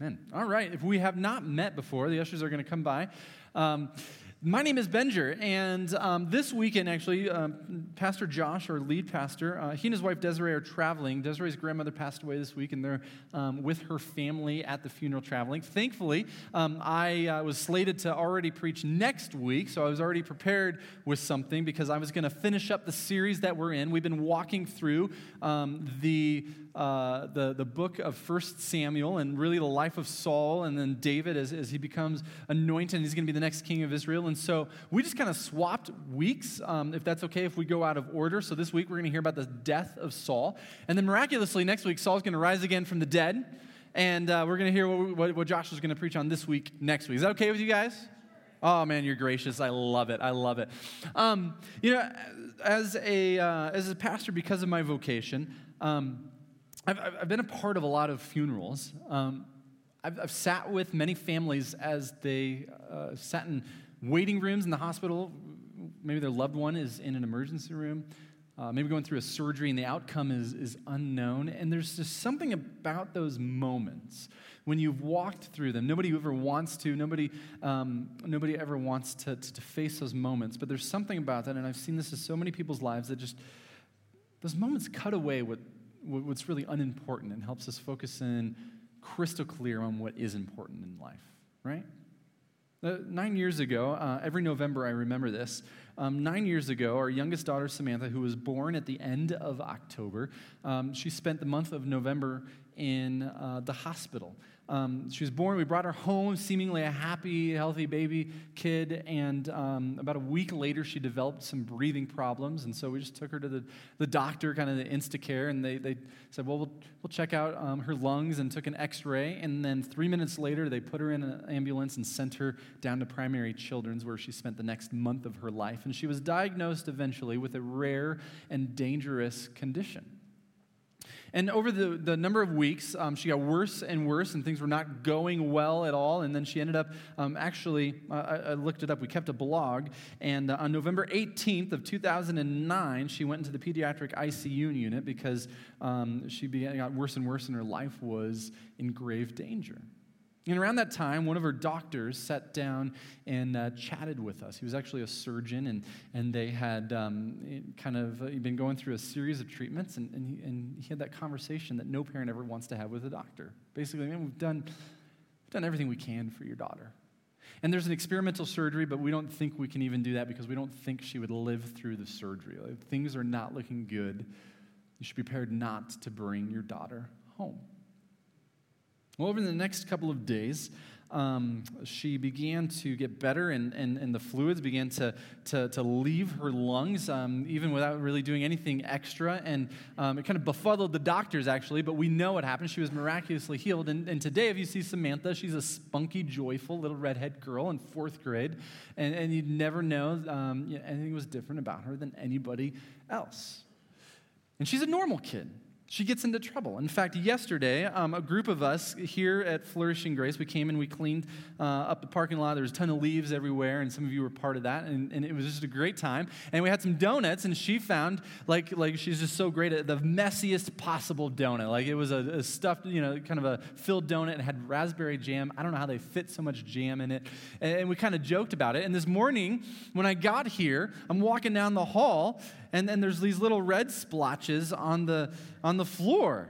Amen. All right. If we have not met before, the ushers are going to come by. Um, my name is Benjer, and um, this weekend, actually, um, Pastor Josh, our lead pastor, uh, he and his wife Desiree are traveling. Desiree's grandmother passed away this week, and they're um, with her family at the funeral traveling. Thankfully, um, I uh, was slated to already preach next week, so I was already prepared with something because I was going to finish up the series that we're in. We've been walking through um, the uh, the, the book of First Samuel and really the life of Saul and then David as, as he becomes anointed and he's going to be the next king of Israel. And so we just kind of swapped weeks, um, if that's okay, if we go out of order. So this week we're going to hear about the death of Saul. And then miraculously next week, Saul's going to rise again from the dead. And uh, we're going to hear what, what, what Josh is going to preach on this week, next week. Is that okay with you guys? Oh man, you're gracious. I love it. I love it. Um, you know, as a uh, as a pastor, because of my vocation, um, I've, I've been a part of a lot of funerals. Um, I've, I've, sat with many families as they uh, sat in waiting rooms in the hospital. Maybe their loved one is in an emergency room, uh, maybe going through a surgery, and the outcome is, is unknown. And there's just something about those moments when you've walked through them. Nobody ever wants to, nobody, um, nobody ever wants to, to, to face those moments. But there's something about that, and I've seen this in so many people's lives that just, those moments cut away what what's really unimportant and helps us focus in crystal clear on what is important in life, right? Uh, nine years ago, uh, every November I remember this. Um, nine years ago, our youngest daughter Samantha, who was born at the end of October, um, she spent the month of November in uh, the hospital. Um, she was born, we brought her home, seemingly a happy, healthy baby kid, and um, about a week later, she developed some breathing problems. And so we just took her to the, the doctor, kind of the Instacare, and they, they said, Well, we'll, we'll check out um, her lungs and took an x ray. And then three minutes later, they put her in an ambulance and sent her down to Primary Children's, where she spent the next month of her life. And she was diagnosed eventually with a rare and dangerous condition. And over the, the number of weeks, um, she got worse and worse, and things were not going well at all. And then she ended up um, actually, uh, I, I, looked it up, we kept a blog. And uh, on November 18th of 2009, she went into the pediatric ICU unit because um, she began, got worse and worse, and her life was in grave danger. And around that time, one of her doctors sat down and uh, chatted with us. He was actually a surgeon, and, and they had um, kind of uh, been going through a series of treatments, and, and, he, and he had that conversation that no parent ever wants to have with a doctor. Basically, man, we've done, we've done everything we can for your daughter. And there's an experimental surgery, but we don't think we can even do that because we don't think she would live through the surgery. Like, things are not looking good. You should be prepared not to bring your daughter home. Well, over the next couple of days, um, she began to get better, and, and, and the fluids began to, to, to leave her lungs, um, even without really doing anything extra. And um, it kind of befuddled the doctors, actually, but we know what happened. She was miraculously healed. And, and today, if you see Samantha, she's a spunky, joyful little redhead girl in fourth grade. And, and you'd never know um, anything was different about her than anybody else. And she's a normal kid she gets into trouble. In fact, yesterday, um, a group of us here at Flourishing Grace, we came and we cleaned uh, up the parking lot. There was a ton of leaves everywhere, and some of you were part of that, and, and, it was just a great time. And we had some donuts, and she found, like, like she's just so great at the messiest possible donut. Like, it was a, a stuffed, you know, kind of a filled donut. and had raspberry jam. I don't know how they fit so much jam in it. And, and we kind of joked about it. And this morning, when I got here, I'm walking down the hall, and then there's these little red splotches on the, on the floor.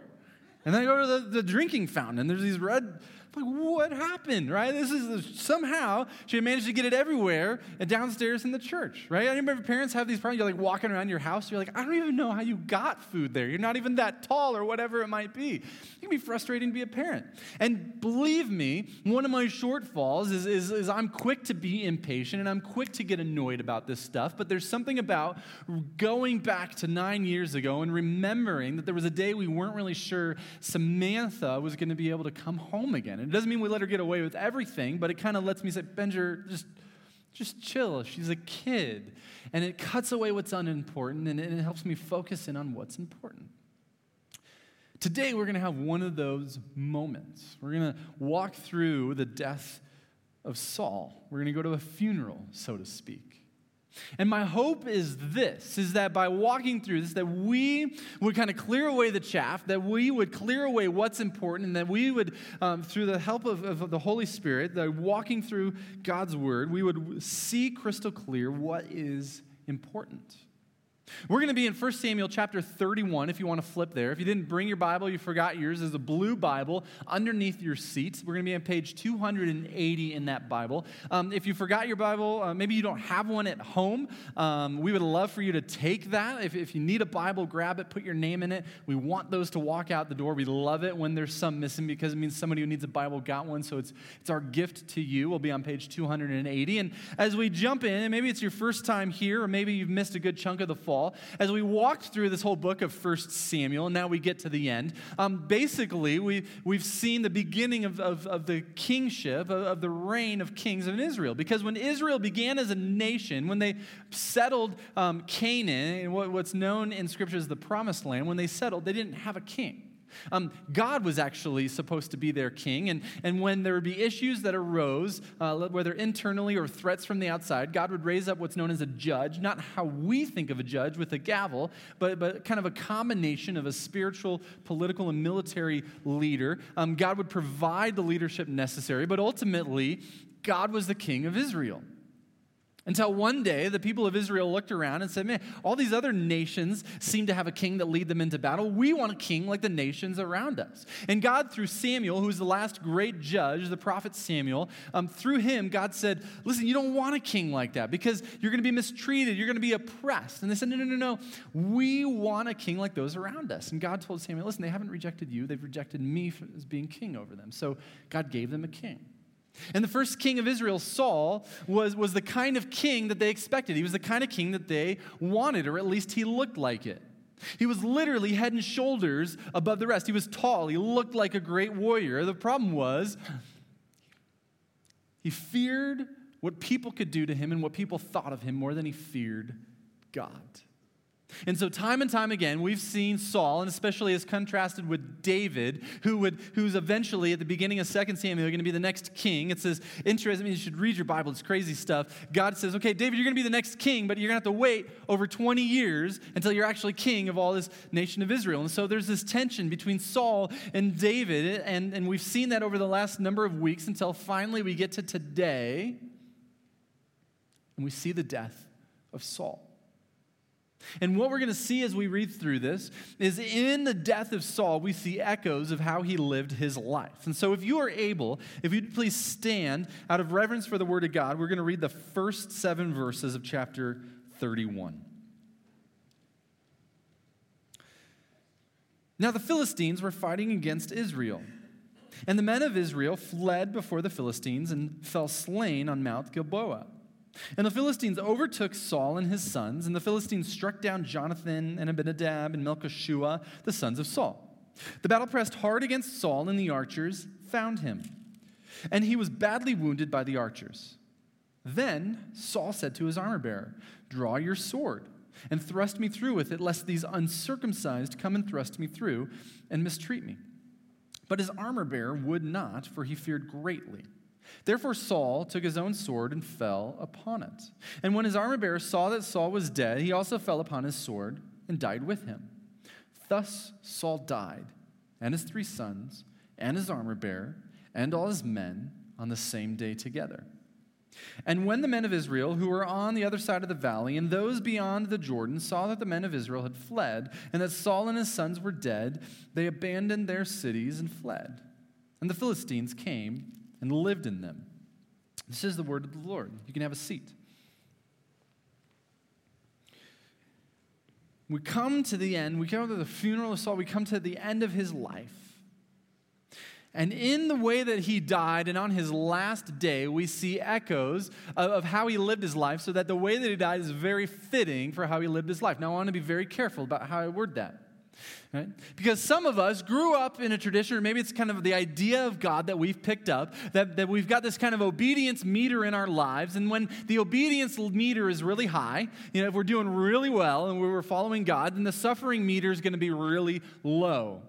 And then I go to the, the drinking fountain, and there's these red like, what happened, right? This is somehow she managed to get it everywhere and downstairs in the church, right? I remember parents have these problems. You're like walking around your house, you're like, I don't even know how you got food there. You're not even that tall or whatever it might be. It can be frustrating to be a parent. And believe me, one of my shortfalls is, is, is I'm quick to be impatient and I'm quick to get annoyed about this stuff, but there's something about going back to nine years ago and remembering that there was a day we weren't really sure Samantha was going to be able to come home again. And it doesn't mean we let her get away with everything, but it kind of lets me say, Benger, just, just chill. She's a kid. And it cuts away what's unimportant and it helps me focus in on what's important. Today, we're going to have one of those moments. We're going to walk through the death of Saul. We're going to go to a funeral, so to speak. And my hope is this is that by walking through this that we would kind of clear away the chaff, that we would clear away what's important, and that we would, um, through the help of, of the Holy Spirit, that walking through God's word, we would see crystal clear what is important. We're going to be in 1 Samuel chapter 31 if you want to flip there. If you didn't bring your Bible, you forgot yours, there's a blue Bible underneath your seats. We're going to be on page 280 in that Bible. Um, if you forgot your Bible, uh, maybe you don't have one at home, um, we would love for you to take that. If, if you need a Bible, grab it, put your name in it. We want those to walk out the door. We love it when there's some missing because it means somebody who needs a Bible got one. So it's, it's our gift to you. We'll be on page 280. And as we jump in, and maybe it's your first time here, or maybe you've missed a good chunk of the fall as we walked through this whole book of First Samuel, and now we get to the end, um, basically we, we've seen the beginning of, of, of the kingship, of, of, the reign of kings in Israel. Because when Israel began as a nation, when they settled um, Canaan, what, what's known in Scripture as the Promised Land, when they settled, they didn't have a king. Um, God was actually supposed to be their king, and, and when there would be issues that arose, uh, whether internally or threats from the outside, God would raise up what's known as a judge, not how we think of a judge with a gavel, but, but kind of a combination of a spiritual, political, and military leader. Um, God would provide the leadership necessary, but ultimately, God was the king of Israel. Until one day, the people of Israel looked around and said, Man, all these other nations seem to have a king that lead them into battle. We want a king like the nations around us. And God, through Samuel, who's the last great judge, the prophet Samuel, um, through him, God said, Listen, you don't want a king like that because you're going to be mistreated, you're going to be oppressed. And they said, No, no, no, no. We want a king like those around us. And God told Samuel, Listen, they haven't rejected you, they've rejected me as being king over them. So God gave them a king. And the first king of Israel, Saul, was, was the kind of king that they expected. He was the kind of king that they wanted, or at least he looked like it. He was literally head and shoulders above the rest. He was tall. He looked like a great warrior. The problem was, he feared what people could do to him and what people thought of him more than he feared God. And so, time and time again, we've seen Saul, and especially as contrasted with David, who would, who's eventually at the beginning of 2 Samuel going to be the next king. It says, interesting, I mean, you should read your Bible, it's crazy stuff. God says, okay, David, you're going to be the next king, but you're going to have to wait over 20 years until you're actually king of all this nation of Israel. And so, there's this tension between Saul and David, and, and we've seen that over the last number of weeks until finally we get to today, and we see the death of Saul. And what we're going to see as we read through this is in the death of Saul, we see echoes of how he lived his life. And so, if you are able, if you'd please stand out of reverence for the Word of God, we're going to read the first seven verses of chapter 31. Now, the Philistines were fighting against Israel. And the men of Israel fled before the Philistines and fell slain on Mount Gilboa. And the Philistines overtook Saul and his sons, and the Philistines struck down Jonathan and Abinadab and Melchishua, the sons of Saul. The battle pressed hard against Saul, and the archers found him. And he was badly wounded by the archers. Then Saul said to his armor bearer, Draw your sword and thrust me through with it, lest these uncircumcised come and thrust me through and mistreat me. But his armor bearer would not, for he feared greatly. Therefore, Saul took his own sword and fell upon it. And when his armor bearer saw that Saul was dead, he also fell upon his sword and died with him. Thus Saul died, and his three sons, and his armor bearer, and all his men on the same day together. And when the men of Israel, who were on the other side of the valley, and those beyond the Jordan, saw that the men of Israel had fled, and that Saul and his sons were dead, they abandoned their cities and fled. And the Philistines came and lived in them. This is the word of the Lord. You can have a seat. We come to the end, we come to the funeral of Saul, we come to the end of his life. And in the way that he died and on his last day, we see echoes of, of, how he lived his life, so that the way that he died is very fitting for how he lived his life. Now, I want to be very careful about how I word that. Right? Because some of us grew up in a tradition, or maybe it's kind of the idea of God that we've picked up, that, that we've got this kind of obedience meter in our lives. And when the obedience meter is really high, you know, if we're doing really well and we're following God, then the suffering meter is going to be really low.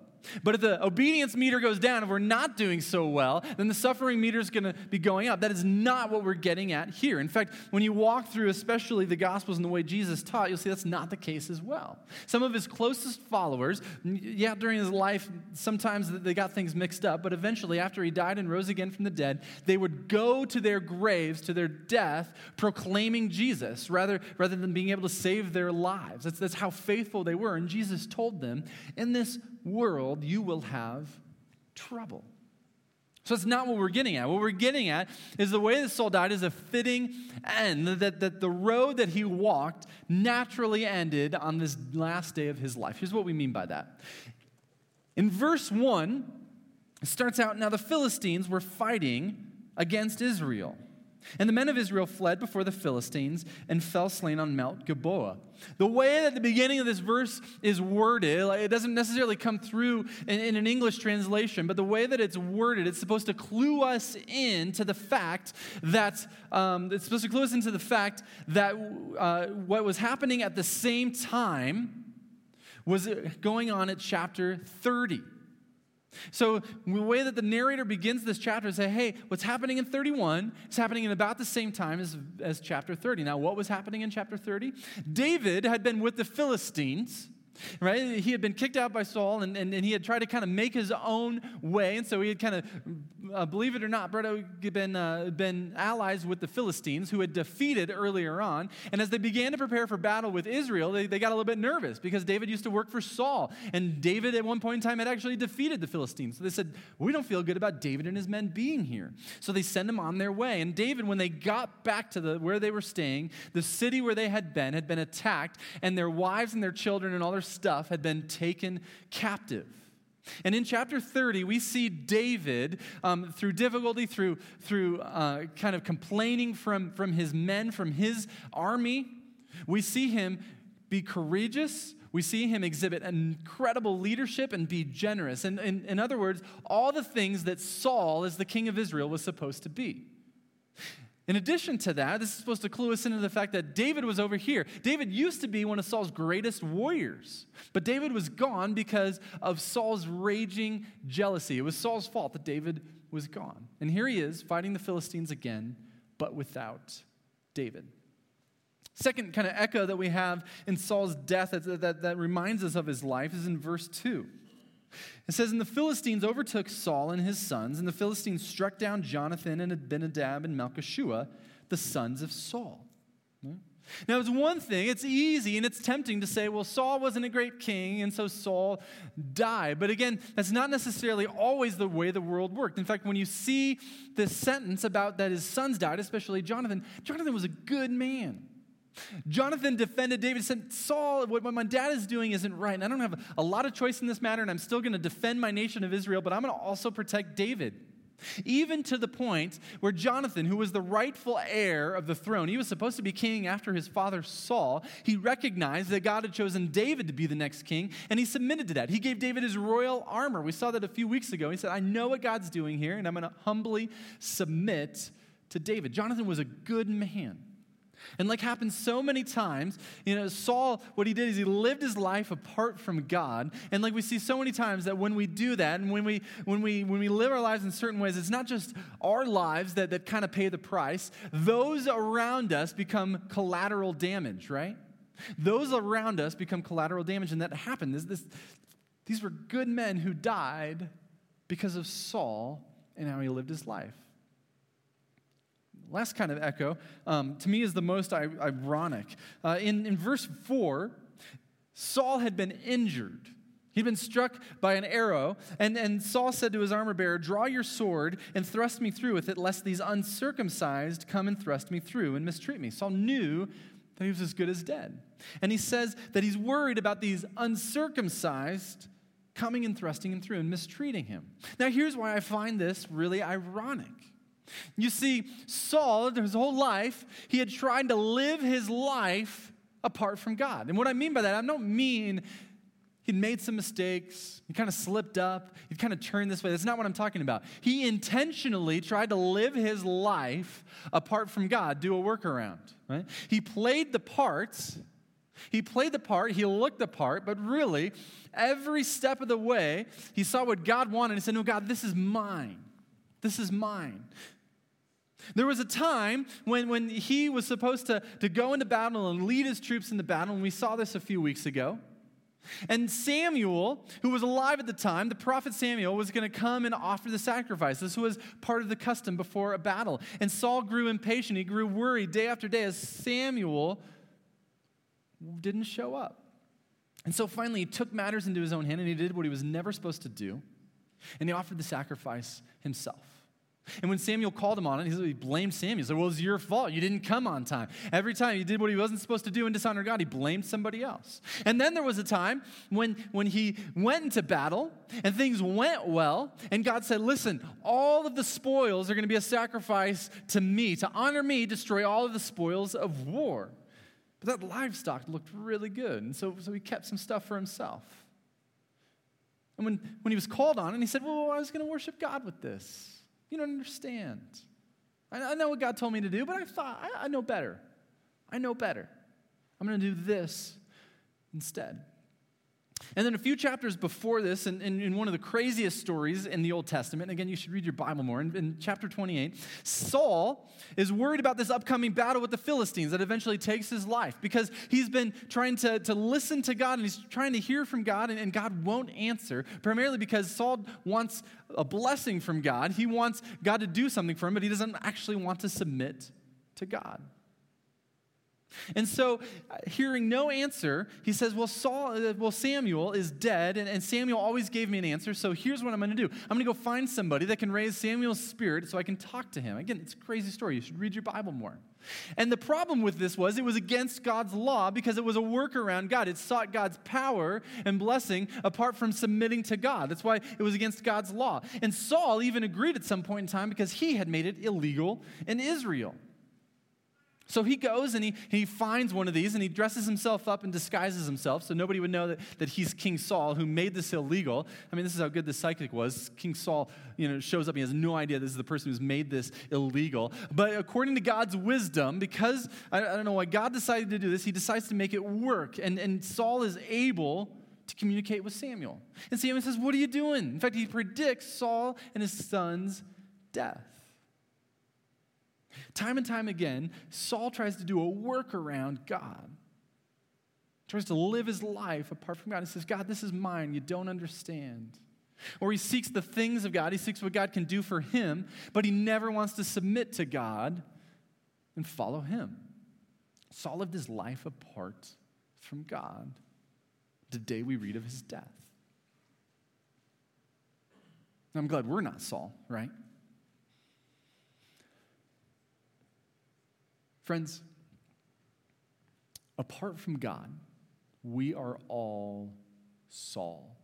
But if the obedience meter goes down, if we're not doing so well, then the suffering meter is going to be going up. That is not what we're getting at here. In fact, when you walk through, especially the Gospels and the way Jesus taught, you'll see that's not the case as well. Some of his closest followers, yeah, during his life, sometimes they got things mixed up, but eventually, after he died and rose again from the dead, they would go to their graves, to their death, proclaiming Jesus rather, rather than being able to save their lives. That's, that's how faithful they were. And Jesus told them, in this world, you will have trouble. So that's not what we're getting at. What we're getting at is the way that Saul died is a fitting end, that, that the road that he walked naturally ended on this last day of his life. Here's what we mean by that. In verse 1, it starts out now the Philistines were fighting against Israel. And the men of Israel fled before the Philistines and fell slain on Mount Gilboa. The way that the beginning of this verse is worded, it doesn't necessarily come through in, in, an English translation, but the way that it's worded, it's supposed to clue us in to the fact that, um, it's supposed to clue us into the fact that uh, what was happening at the same time was going on at chapter 30. So, the way that the narrator begins this chapter is say, hey, what's happening in 31 is happening in about the same time as, as chapter 30. Now, what was happening in chapter 30? David had been with the Philistines right? He had been kicked out by Saul and, and, and he had tried to kind of make his own way. And so he had kind of, uh, believe it or not, been, uh, been allies with the Philistines who had defeated earlier on. And as they began to prepare for battle with Israel, they, they got a little bit nervous because David used to work for Saul. And David at one point in time had actually defeated the Philistines. So they said, We don't feel good about David and his men being here. So they send them on their way. And David, when they got back to the, where they were staying, the city where they had been had been attacked, and their wives and their children and all their stuff had been taken captive. And in chapter 30, we see David, um, through difficulty, through, through uh, kind of complaining from, from his men, from his army, we see him be courageous. We see him exhibit incredible leadership and be generous. And in other words, all the things that Saul, as the king of Israel, was supposed to be. In addition to that, this is supposed to clue us into the fact that David was over here. David used to be one of Saul's greatest warriors, but David was gone because of Saul's raging jealousy. It was Saul's fault that David was gone. And here he is fighting the Philistines again, but without David. Second kind of echo that we have in Saul's death that, that, that reminds us of his life is in verse 2. It says, And the Philistines overtook Saul and his sons, and the Philistines struck down Jonathan and Abinadab and Malchishua, the sons of Saul. Now, it's one thing, it's easy and it's tempting to say, well, Saul wasn't a great king, and so Saul died. But again, that's not necessarily always the way the world worked. In fact, when you see this sentence about that his sons died, especially Jonathan, Jonathan was a good man. Jonathan defended David, said, Saul, what my dad is doing isn't right. And I don't have a lot of choice in this matter, and I'm still going to defend my nation of Israel, but I'm going to also protect David. Even to the point where Jonathan, who was the rightful heir of the throne, he was supposed to be king after his father Saul, he recognized that God had chosen David to be the next king, and he submitted to that. He gave David his royal armor. We saw that a few weeks ago. He said, I know what God's doing here, and I'm going to humbly submit to David. Jonathan was a good man. And like happens so many times, you know, Saul, what he did is he lived his life apart from God. And like we see so many times that when we do that and when we when we when we live our lives in certain ways, it's not just our lives that, that kind of pay the price. Those around us become collateral damage, right? Those around us become collateral damage, and that happened. This, this, these were good men who died because of Saul and how he lived his life last kind of echo, um, to me, is the most ironic. Uh, in, in verse 4, Saul had been injured. He'd been struck by an arrow, and, and Saul said to his armor bearer, Draw your sword and thrust me through with it, lest these uncircumcised come and thrust me through and mistreat me. Saul knew that he was as good as dead. And he says that he's worried about these uncircumcised coming and thrusting him through and mistreating him. Now, here's why I find this really ironic. You see, Saul, his whole life, he had tried to live his life apart from God. And what I mean by that, I don't mean he'd made some mistakes, he kind of slipped up, he kind of turned this way. That's not what I'm talking about. He intentionally tried to live his life apart from God, do a workaround, right? He played the parts He played the part, he looked the part, but really, every step of the way, he saw what God wanted and he said, No, God, this is mine. This is mine. There was a time when, when he was supposed to, to go into battle and lead his troops into battle, and we saw this a few weeks ago. And Samuel, who was alive at the time, the prophet Samuel, was going to come and offer the sacrifice. This was part of the custom before a battle. And Saul grew impatient. He grew worried day after day as Samuel didn't show up. And so finally, he took matters into his own hand and he did what he was never supposed to do. And he offered the sacrifice himself. And when Samuel called him on it, he blamed Samuel. He said, Well, it was your fault. You didn't come on time. Every time he did what he wasn't supposed to do and dishonored God, he blamed somebody else. And then there was a time when, when he went into battle and things went well, and God said, Listen, all of the spoils are going to be a sacrifice to me. To honor me, destroy all of the spoils of war. But that livestock looked really good. And so, so he kept some stuff for himself. And when, when he was called on, and he said, Well, I was going to worship God with this. You don't understand. I, I know what God told me to do, but I thought, I, I know better. I know better. I'm going to do this instead. And then a few chapters before this, in, in, in, one of the craziest stories in the Old Testament, again, you should read your Bible more, in, in, chapter 28, Saul is worried about this upcoming battle with the Philistines that eventually takes his life because he's been trying to, to listen to God and he's trying to hear from God, and, and God won't answer, primarily because Saul wants a blessing from God. He wants God to do something for him, but he doesn't actually want to submit to God. And so, uh, hearing no answer, he says, Well, Saul, uh, well Samuel is dead, and, and Samuel always gave me an answer. So, here's what I'm going to do I'm going to go find somebody that can raise Samuel's spirit so I can talk to him. Again, it's a crazy story. You should read your Bible more. And the problem with this was it was against God's law because it was a work around God. It sought God's power and blessing apart from submitting to God. That's why it was against God's law. And Saul even agreed at some point in time because he had made it illegal in Israel. So he goes and he, he finds one of these and he dresses himself up and disguises himself so nobody would know that, that he's King Saul who made this illegal. I mean, this is how good the psychic was. King Saul, you know, shows up. He has no idea this is the person who's made this illegal. But according to God's wisdom, because I, I don't know why God decided to do this, he decides to make it work. And, and Saul is able to communicate with Samuel. And Samuel says, What are you doing? In fact, he predicts Saul and his son's death. Time and time again, Saul tries to do a work around God. Tries to live his life apart from God. He says, God, this is mine. You don't understand. Or he seeks the things of God. He seeks what God can do for him, but he never wants to submit to God and follow him. Saul lived his life apart from God the day we read of his death. I'm glad we're not Saul, right? Friends, apart from God, we are all Saul.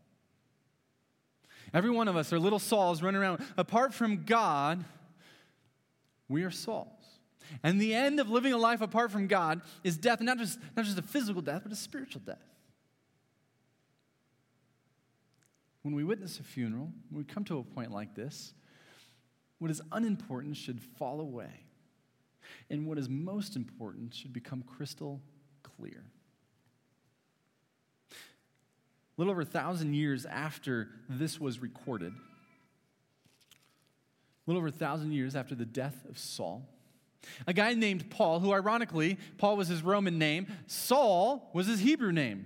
Every one of us are little Sauls running around. Apart from God, we are Sauls. And the end of living a life apart from God is death, not just, not just a physical death, but a spiritual death. When we witness a funeral, when we come to a point like this, what is unimportant should fall away and what is most important should become crystal clear. A little over a thousand years after this was recorded, a little over a thousand years after the death of Saul, a guy named Paul, who ironically, Paul was his Roman name, Saul was his Hebrew name.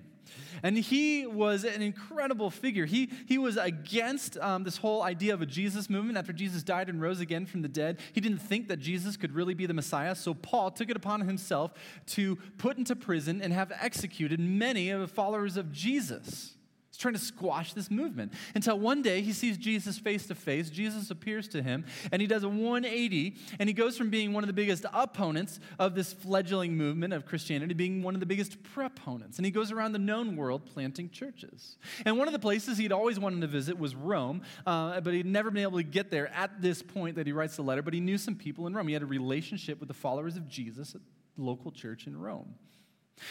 And he was an incredible figure. He, he was against um, this whole idea of a Jesus movement after Jesus died and rose again from the dead. He didn't think that Jesus could really be the Messiah. So Paul took it upon himself to put into prison and have executed many of the followers of Jesus trying to squash this movement until one day he sees Jesus face to face. Jesus appears to him and he does a 180 and he goes from being one of the biggest opponents of this fledgling movement of Christianity being one of the biggest proponents. And he goes around the known world planting churches. And one of the places he'd always wanted to visit was Rome, uh, but he'd never been able to get there at this point that he writes the letter. But he knew some people in Rome. He had a relationship with the followers of Jesus at the local church in Rome.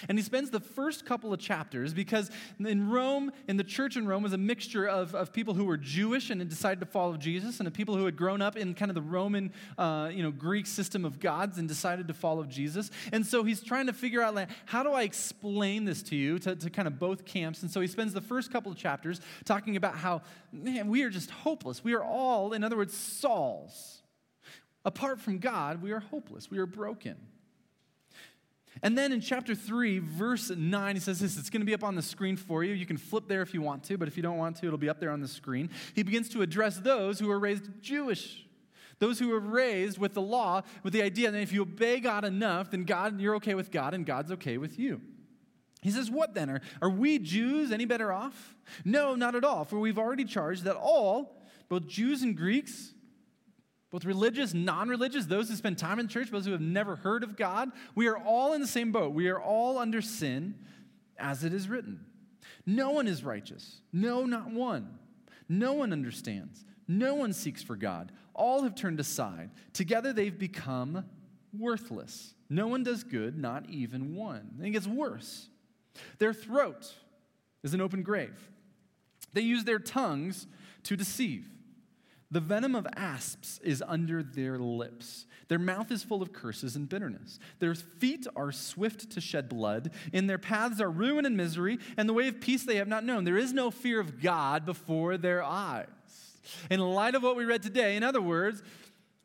And he spends the first couple of chapters because in Rome, in the church in Rome, was a mixture of, of people who were Jewish and had decided to follow Jesus, and the people who had grown up in kind of the Roman, uh, you know, Greek system of gods and decided to follow Jesus. And so he's trying to figure out, like, how do I explain this to you, to, to kind of both camps? And so he spends the first couple of chapters talking about how, man, we are just hopeless. We are all, in other words, Sauls. Apart from God, we are hopeless. We are broken. And then in chapter 3, verse 9, he says this it's going to be up on the screen for you. You can flip there if you want to, but if you don't want to, it'll be up there on the screen. He begins to address those who are raised Jewish. Those who were raised with the law, with the idea that if you obey God enough, then God, you're okay with God and God's okay with you. He says, What then? Are, are we Jews any better off? No, not at all, for we've already charged that all, both Jews and Greeks, both religious, non religious, those who spend time in church, those who have never heard of God, we are all in the same boat. We are all under sin as it is written. No one is righteous. No, not one. No one understands. No one seeks for God. All have turned aside. Together they've become worthless. No one does good, not even one. And it gets worse. Their throat is an open grave. They use their tongues to deceive. The venom of asps is under their lips. Their mouth is full of curses and bitterness. Their feet are swift to shed blood. In their paths are ruin and misery, and the way of peace they have not known. There is no fear of God before their eyes. In light of what we read today, in other words,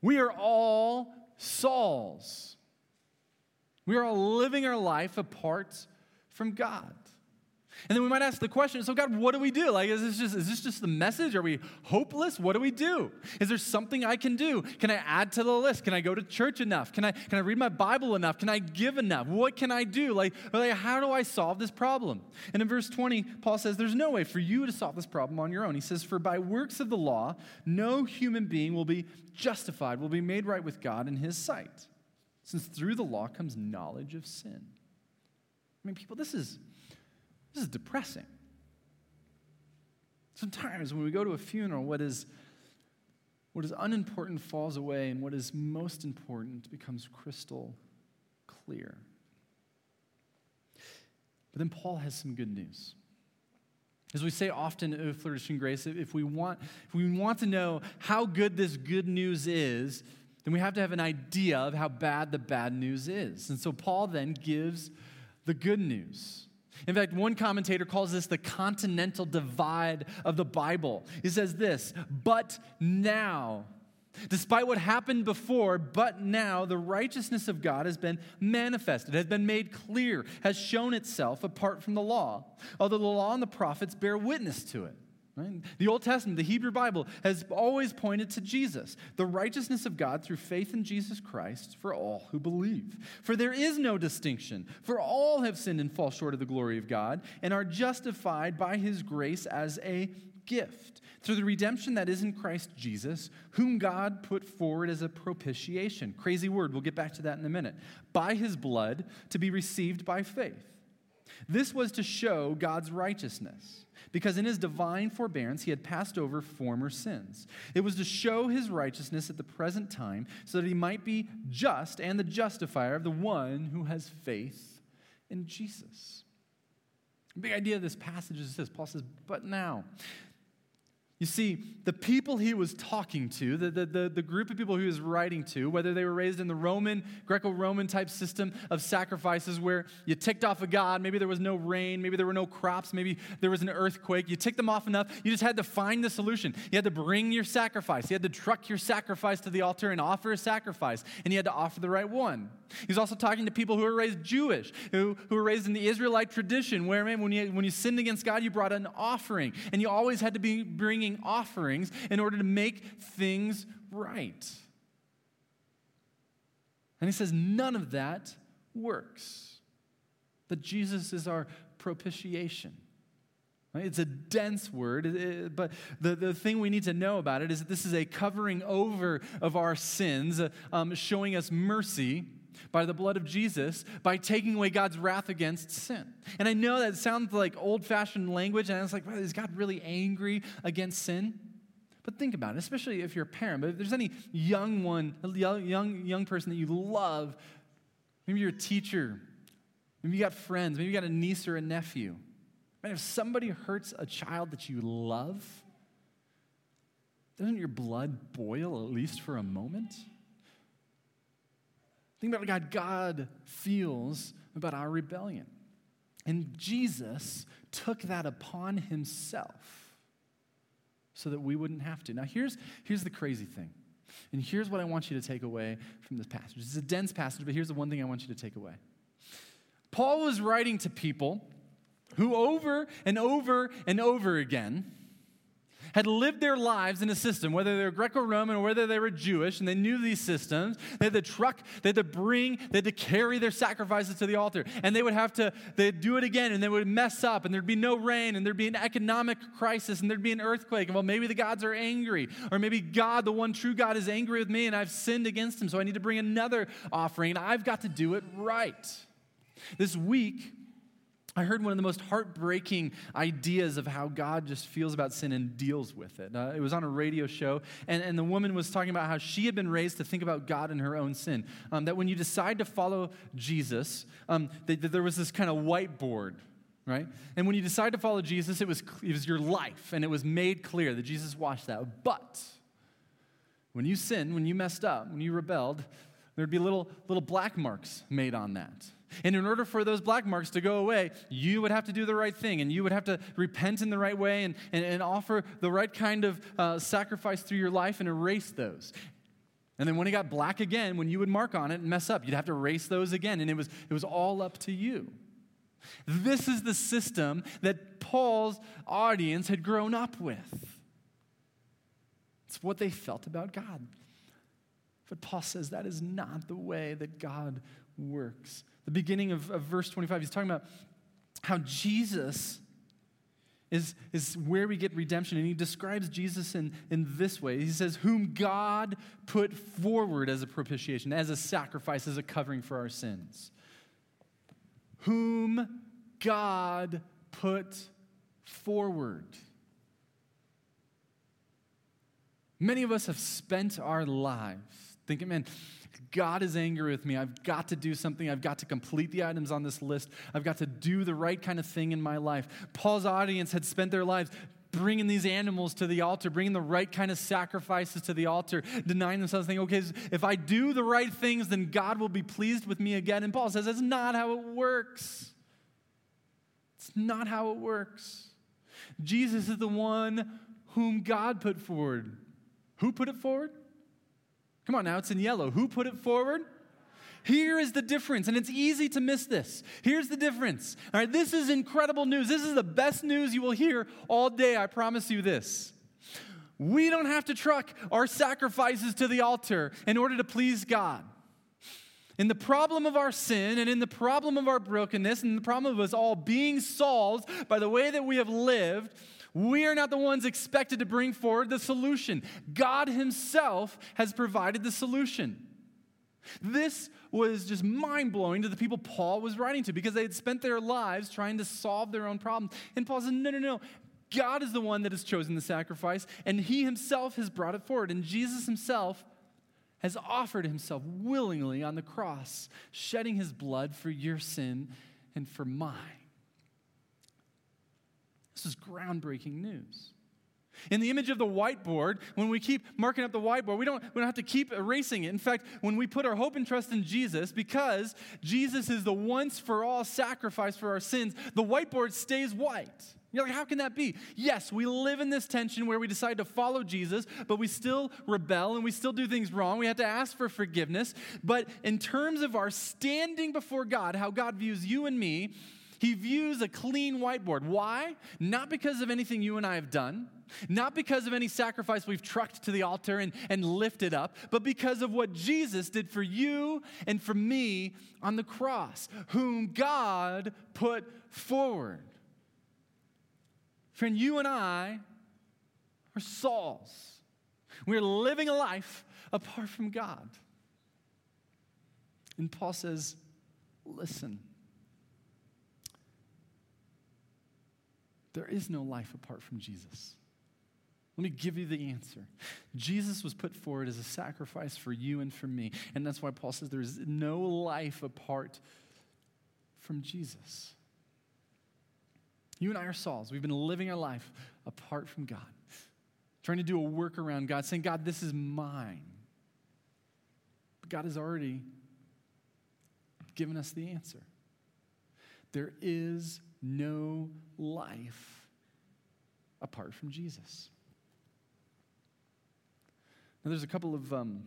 we are all Sauls. We are all living our life apart from God. And then we might ask the question so, God, what do we do? Like, is this, just, is this just the message? Are we hopeless? What do we do? Is there something I can do? Can I add to the list? Can I go to church enough? Can I, can I read my Bible enough? Can I give enough? What can I do? Like, like, how do I solve this problem? And in verse 20, Paul says, There's no way for you to solve this problem on your own. He says, For by works of the law, no human being will be justified, will be made right with God in his sight, since through the law comes knowledge of sin. I mean, people, this is this is depressing. Sometimes when we go to a funeral, what is, what is unimportant falls away, and what is most important becomes crystal clear. But then Paul has some good news. As we say often at Flourishing Grace, if we, want, if we want to know how good this good news is, then we have to have an idea of how bad the bad news is. And so Paul then gives the good news. In fact, one commentator calls this the continental divide of the Bible. He says this, but now, despite what happened before, but now the righteousness of God has been manifested, has been made clear, has shown itself apart from the law, although the law and the prophets bear witness to it. Right? The Old Testament, the Hebrew Bible, has always pointed to Jesus, the righteousness of God through faith in Jesus Christ for all who believe. For there is no distinction, for all have sinned and fall short of the glory of God, and are justified by his grace as a gift through the redemption that is in Christ Jesus, whom God put forward as a propitiation. Crazy word, we'll get back to that in a minute. By his blood to be received by faith. This was to show God's righteousness because in his divine forbearance he had passed over former sins. It was to show his righteousness at the present time so that he might be just and the justifier of the one who has faith in Jesus. The big idea of this passage is this Paul says, But now, you see, the people he was talking to, the, the, the, the, group of people he was writing to, whether they were raised in the Roman, Greco Roman type system of sacrifices where you ticked off a god, maybe there was no rain, maybe there were no crops, maybe there was an earthquake, you ticked them off enough, you just had to find the solution. You had to bring your sacrifice, you had to truck your sacrifice to the altar and offer a sacrifice, and you had to offer the right one. He's also talking to people who were raised Jewish, who, who were raised in the Israelite tradition, where man, when, you, when you sinned against God, you brought an offering, and you always had to be bringing bringing offerings in order to make things right. And he says, none of that works. That Jesus is our propitiation. It's a dense word, but the, the thing we need to know about it is that this is a covering over of our sins, um, showing us mercy by the blood of Jesus by taking away God's wrath against sin. And I know that sounds like old fashioned language, and I was like, well, is God really angry against sin? But think about it, especially if you're a parent. But if there's any young one, young, young person that you love, maybe you're a teacher, Maybe you got friends. Maybe you got a niece or a nephew. Man, if somebody hurts a child that you love, doesn't your blood boil at least for a moment? Think about how God feels about our rebellion. And Jesus took that upon himself so that we wouldn't have to. Now, here's, here's the crazy thing. And here's what I want you to take away from this passage. It's a dense passage, but here's the one thing I want you to take away. Paul was writing to people who, over and over and over again, had lived their lives in a system, whether they were Greco Roman or whether they were Jewish, and they knew these systems. They had to truck, they had to bring, they had to carry their sacrifices to the altar. And they would have to, they'd do it again, and they would mess up, and there'd be no rain, and there'd be an economic crisis, and there'd be an earthquake. And well, maybe the gods are angry, or maybe God, the one true God, is angry with me, and I've sinned against him, so I need to bring another offering, and I've got to do it right. This week, I heard one of the most heartbreaking ideas of how God just feels about sin and deals with it. Uh, it was on a radio show, and, and the woman was talking about how she had been raised to think about God and her own sin. Um, that when you decide to follow Jesus, um, that, that there was this kind of whiteboard right? And when you decide to follow Jesus, it was, it was your life, and it was made clear that Jesus watched that. But when you sinned, when you messed up, when you rebelled, there'd be little, little black marks made on that. And in order for those black marks to go away, you would have to do the right thing and you would have to repent in the right way and, and, and offer the right kind of uh, sacrifice through your life and erase those. And then when it got black again, when you would mark on it and mess up, you'd have to erase those again. And it was, it was all up to you. This is the system that Paul's audience had grown up with. It's what they felt about God. But Paul says that is not the way that God works the beginning of, of verse 25, he's talking about how Jesus is, is where we get redemption. And he describes Jesus in, in this way He says, Whom God put forward as a propitiation, as a sacrifice, as a covering for our sins. Whom God put forward. Many of us have spent our lives thinking, man, God is angry with me. I've got to do something. I've got to complete the items on this list. I've got to do the right kind of thing in my life. Paul's audience had spent their lives bringing these animals to the altar, bringing the right kind of sacrifices to the altar, denying themselves, thinking, okay, if I do the right things, then God will be pleased with me again. And Paul says that's not how it works. It's not how it works. Jesus is the one whom God put forward. Who put it forward? Come on now, it's in yellow. Who put it forward? Here is the difference, and it's easy to miss this. Here's the difference. All right, this is incredible news. This is the best news you will hear all day. I promise you this. We don't have to truck our sacrifices to the altar in order to please God. In the problem of our sin and in the problem of our brokenness and the problem of us all being solved by the way that we have lived, we are not the ones expected to bring forward the solution. God Himself has provided the solution. This was just mind blowing to the people Paul was writing to because they had spent their lives trying to solve their own problems. And Paul said, No, no, no. God is the one that has chosen the sacrifice, and He Himself has brought it forward. And Jesus Himself has offered Himself willingly on the cross, shedding His blood for your sin and for mine. This is groundbreaking news. In the image of the whiteboard, when we keep marking up the whiteboard, we don't, we don't have to keep erasing it. In fact, when we put our hope and trust in Jesus, because Jesus is the once for all sacrifice for our sins, the whiteboard stays white. You're like, how can that be? Yes, we live in this tension where we decide to follow Jesus, but we still rebel and we still do things wrong. We have to ask for forgiveness. But in terms of our standing before God, how God views you and me, he views a clean whiteboard. Why? Not because of anything you and I have done, not because of any sacrifice we've trucked to the altar and, and lifted up, but because of what Jesus did for you and for me on the cross, whom God put forward. Friend, you and I are Sauls. We're living a life apart from God. And Paul says, listen. There is no life apart from Jesus. Let me give you the answer. Jesus was put forward as a sacrifice for you and for me. And that's why Paul says there's no life apart from Jesus. You and I are Sauls. We've been living our life apart from God, trying to do a work around God, saying, God, this is mine. But God has already given us the answer. There is no life apart from Jesus. Now, there's a couple of um,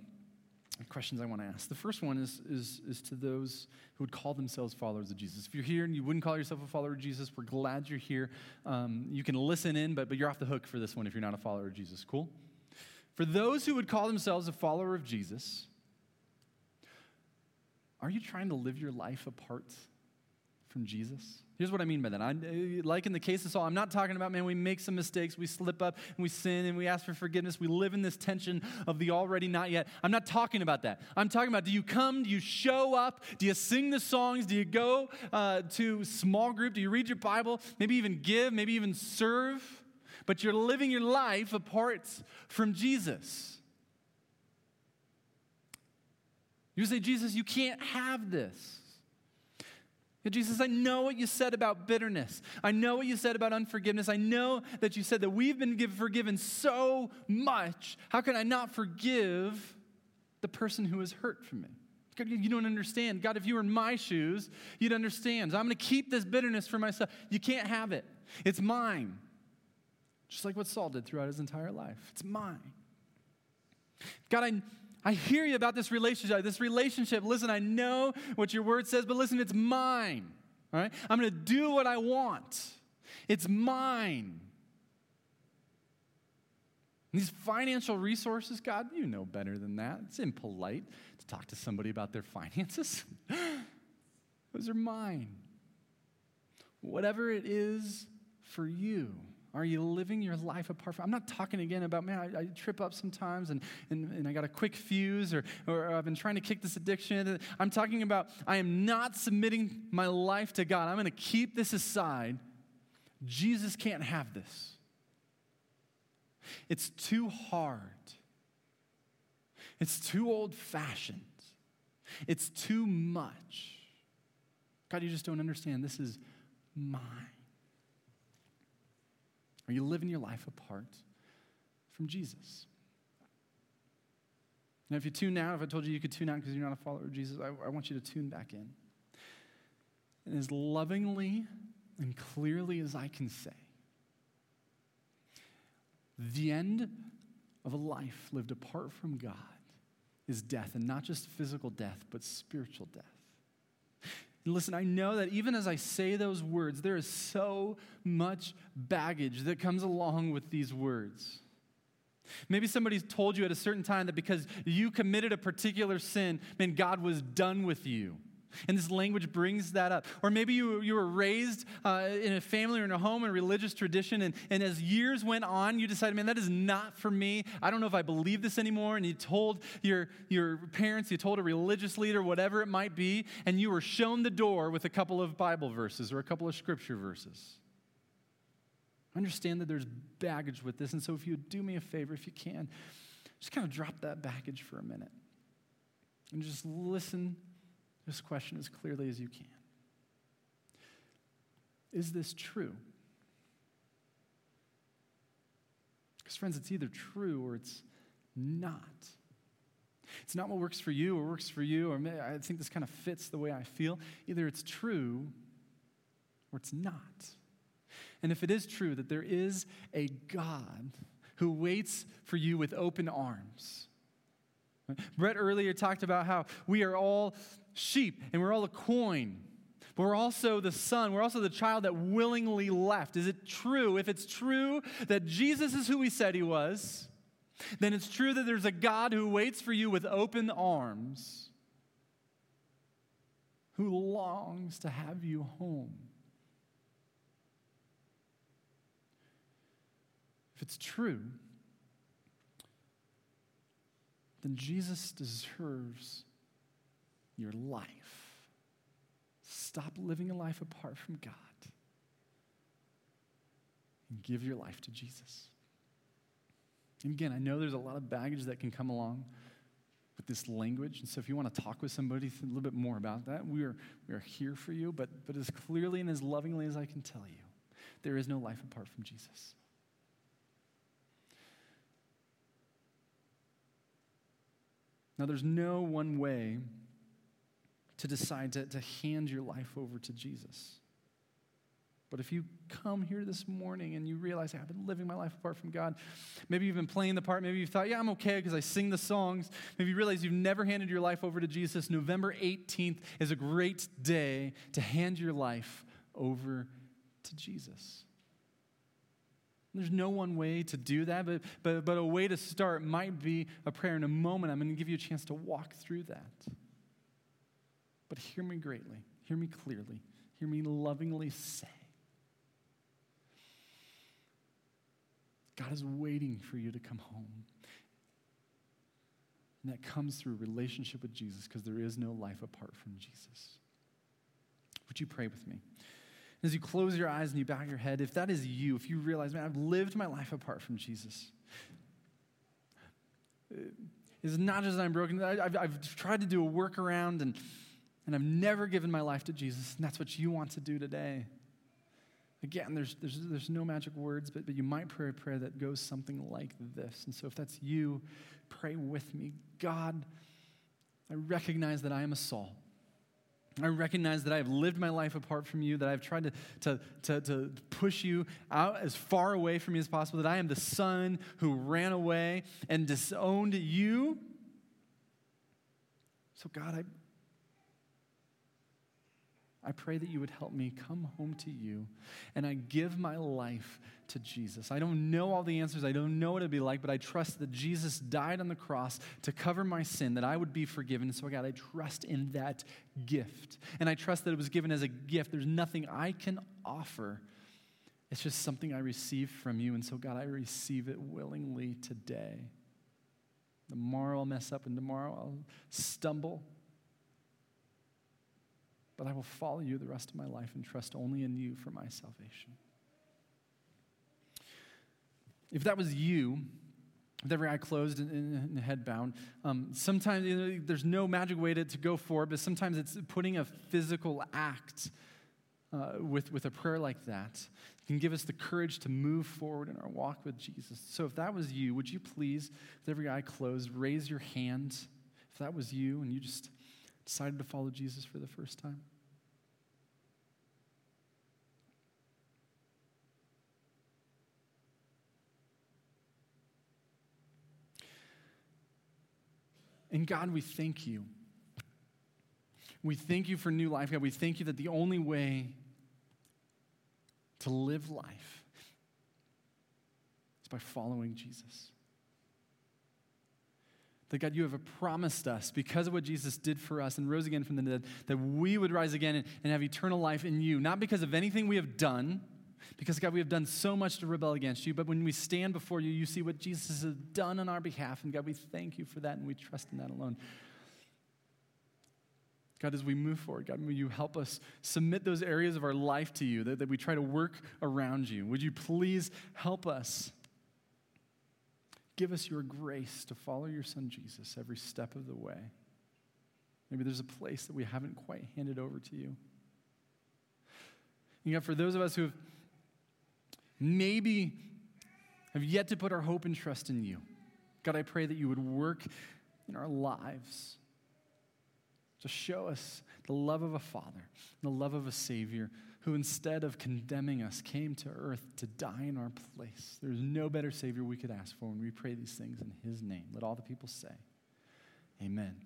questions I want to ask. The first one is, is, is to those who would call themselves followers of Jesus. If you're here and you wouldn't call yourself a follower of Jesus, we're glad you're here. Um, you can listen in, but, but you're off the hook for this one if you're not a follower of Jesus. Cool? For those who would call themselves a follower of Jesus, are you trying to live your life apart from Jesus? Here's what I mean by that. I, like in the case of Saul, I'm not talking about, man, we make some mistakes, we slip up, and we sin, and we ask for forgiveness. We live in this tension of the already not yet. I'm not talking about that. I'm talking about do you come, do you show up, do you sing the songs, do you go uh, to small group, do you read your Bible, maybe even give, maybe even serve, but you're living your life apart from Jesus. You say, Jesus, you can't have this. Jesus, I know what you said about bitterness. I know what you said about unforgiveness. I know that you said that we've been forgiven so much. How can I not forgive the person who has hurt from me? God, you don't understand. God, if you were in my shoes, you'd understand. So I'm going to keep this bitterness for myself. You can't have it. It's mine. Just like what Saul did throughout his entire life. It's mine. God, I I hear you about this relationship. This relationship, listen, I know what your word says, but listen, it's mine. All right? I'm going to do what I want. It's mine. These financial resources, God, you know better than that. It's impolite to talk to somebody about their finances. Those are mine. Whatever it is for you. Are you living your life apart from? I'm not talking again about, man, I, I trip up sometimes and, and, and I got a quick fuse or, or I've been trying to kick this addiction. I'm talking about, I am not submitting my life to God. I'm going to keep this aside. Jesus can't have this. It's too hard. It's too old fashioned. It's too much. God, you just don't understand. This is mine. Are you living your life apart from Jesus? Now, if you tune out, if I told you you could tune out because you're not a follower of Jesus, I, I want you to tune back in. And as lovingly and clearly as I can say, the end of a life lived apart from God is death, and not just physical death, but spiritual death. And listen, I know that even as I say those words, there is so much baggage that comes along with these words. Maybe somebody's told you at a certain time that because you committed a particular sin, man, God was done with you. And this language brings that up. Or maybe you, you were raised uh, in a family or in a home in a religious tradition, and, and as years went on, you decided, man, that is not for me. I don't know if I believe this anymore. And you told your, your parents, you told a religious leader, whatever it might be, and you were shown the door with a couple of Bible verses or a couple of scripture verses. Understand that there's baggage with this. And so if you do me a favor, if you can, just kind of drop that baggage for a minute and just listen this question as clearly as you can. Is this true? Because, friends, it's either true or it's not. It's not what works for you or works for you, or I think this kind of fits the way I feel. Either it's true or it's not. And if it is true that there is a God who waits for you with open arms, Brett earlier talked about how we are all sheep and we're all a coin. But we're also the son. We're also the child that willingly left. Is it true? If it's true that Jesus is who he said he was, then it's true that there's a God who waits for you with open arms, who longs to have you home. If it's true, then Jesus deserves your life. Stop living a life apart from God and give your life to Jesus. And again, I know there's a lot of baggage that can come along with this language. And so if you want to talk with somebody a little bit more about that, we are, we are here for you. But, but as clearly and as lovingly as I can tell you, there is no life apart from Jesus. Now, there's no one way to decide to, to hand your life over to Jesus. But if you come here this morning and you realize, hey, I've been living my life apart from God, maybe you've been playing the part, maybe you thought, yeah, I'm okay because I sing the songs. Maybe you realize you've never handed your life over to Jesus. November 18th is a great day to hand your life over to Jesus. There's no one way to do that, but, but, but a way to start might be a prayer. In a moment, I'm going to give you a chance to walk through that. But hear me greatly, hear me clearly, hear me lovingly say God is waiting for you to come home. And that comes through relationship with Jesus because there is no life apart from Jesus. Would you pray with me? As you close your eyes and you bow your head, if that is you, if you realize, man, I've lived my life apart from Jesus, uh, it's not just that I'm broken. I've, I've tried to do a workaround and, and I've never given my life to Jesus, and that's what you want to do today. Again, there's, there's, there's no magic words, but, but you might pray a prayer that goes something like this. And so if that's you, pray with me. God, I recognize that I am a Saul. I recognize that I have lived my life apart from you, that I've tried to, to, to, to, push you out as far away from me as possible, that I am the son who ran away and disowned you. So, God, I, I pray that you would help me come home to you and I give my life to Jesus. I don't know all the answers, I don't know what it'd be like, but I trust that Jesus died on the cross to cover my sin, that I would be forgiven. So, God, I trust in that gift. And I trust that it was given as a gift. There's nothing I can offer, it's just something I receive from you. And so, God, I receive it willingly today. Tomorrow I'll mess up, and tomorrow I'll stumble but I will follow you the rest of my life and trust only in you for my salvation. If that was you, with every eye closed and, and head bound, um, sometimes you know, there's no magic way to, to go forward, but sometimes it's putting a physical act uh, with, with a prayer like that can give us the courage to move forward in our walk with Jesus. So if that was you, would you please, with every eye closed, raise your hand? If that was you and you just decided to follow Jesus for the first time? And God, we thank you. We thank you for new life, God. We thank you that the only way to live life is by following Jesus. That God, you have promised us because of what Jesus did for us and rose again from the dead, that we would rise again and, and have eternal life in you, not because of anything we have done, because God, we have done so much to rebel against you, but when we stand before you, you see what Jesus has done on our behalf, and God, we thank you for that and we trust in that alone. God, as we move forward, God, will you help us submit those areas of our life to you, that, that we try to work around you? Would you please help us Give us your grace to follow your son Jesus every step of the way. Maybe there's a place that we haven't quite handed over to you. You know, for those of us who have maybe have yet to put our hope and trust in you, God, I pray that you would work in our lives to show us the love of a Father, the love of a Savior who, instead of condemning us, came to earth to die in our place. There's no better Savior we could ask for, and we pray these things in His name. Let all the people say, Amen.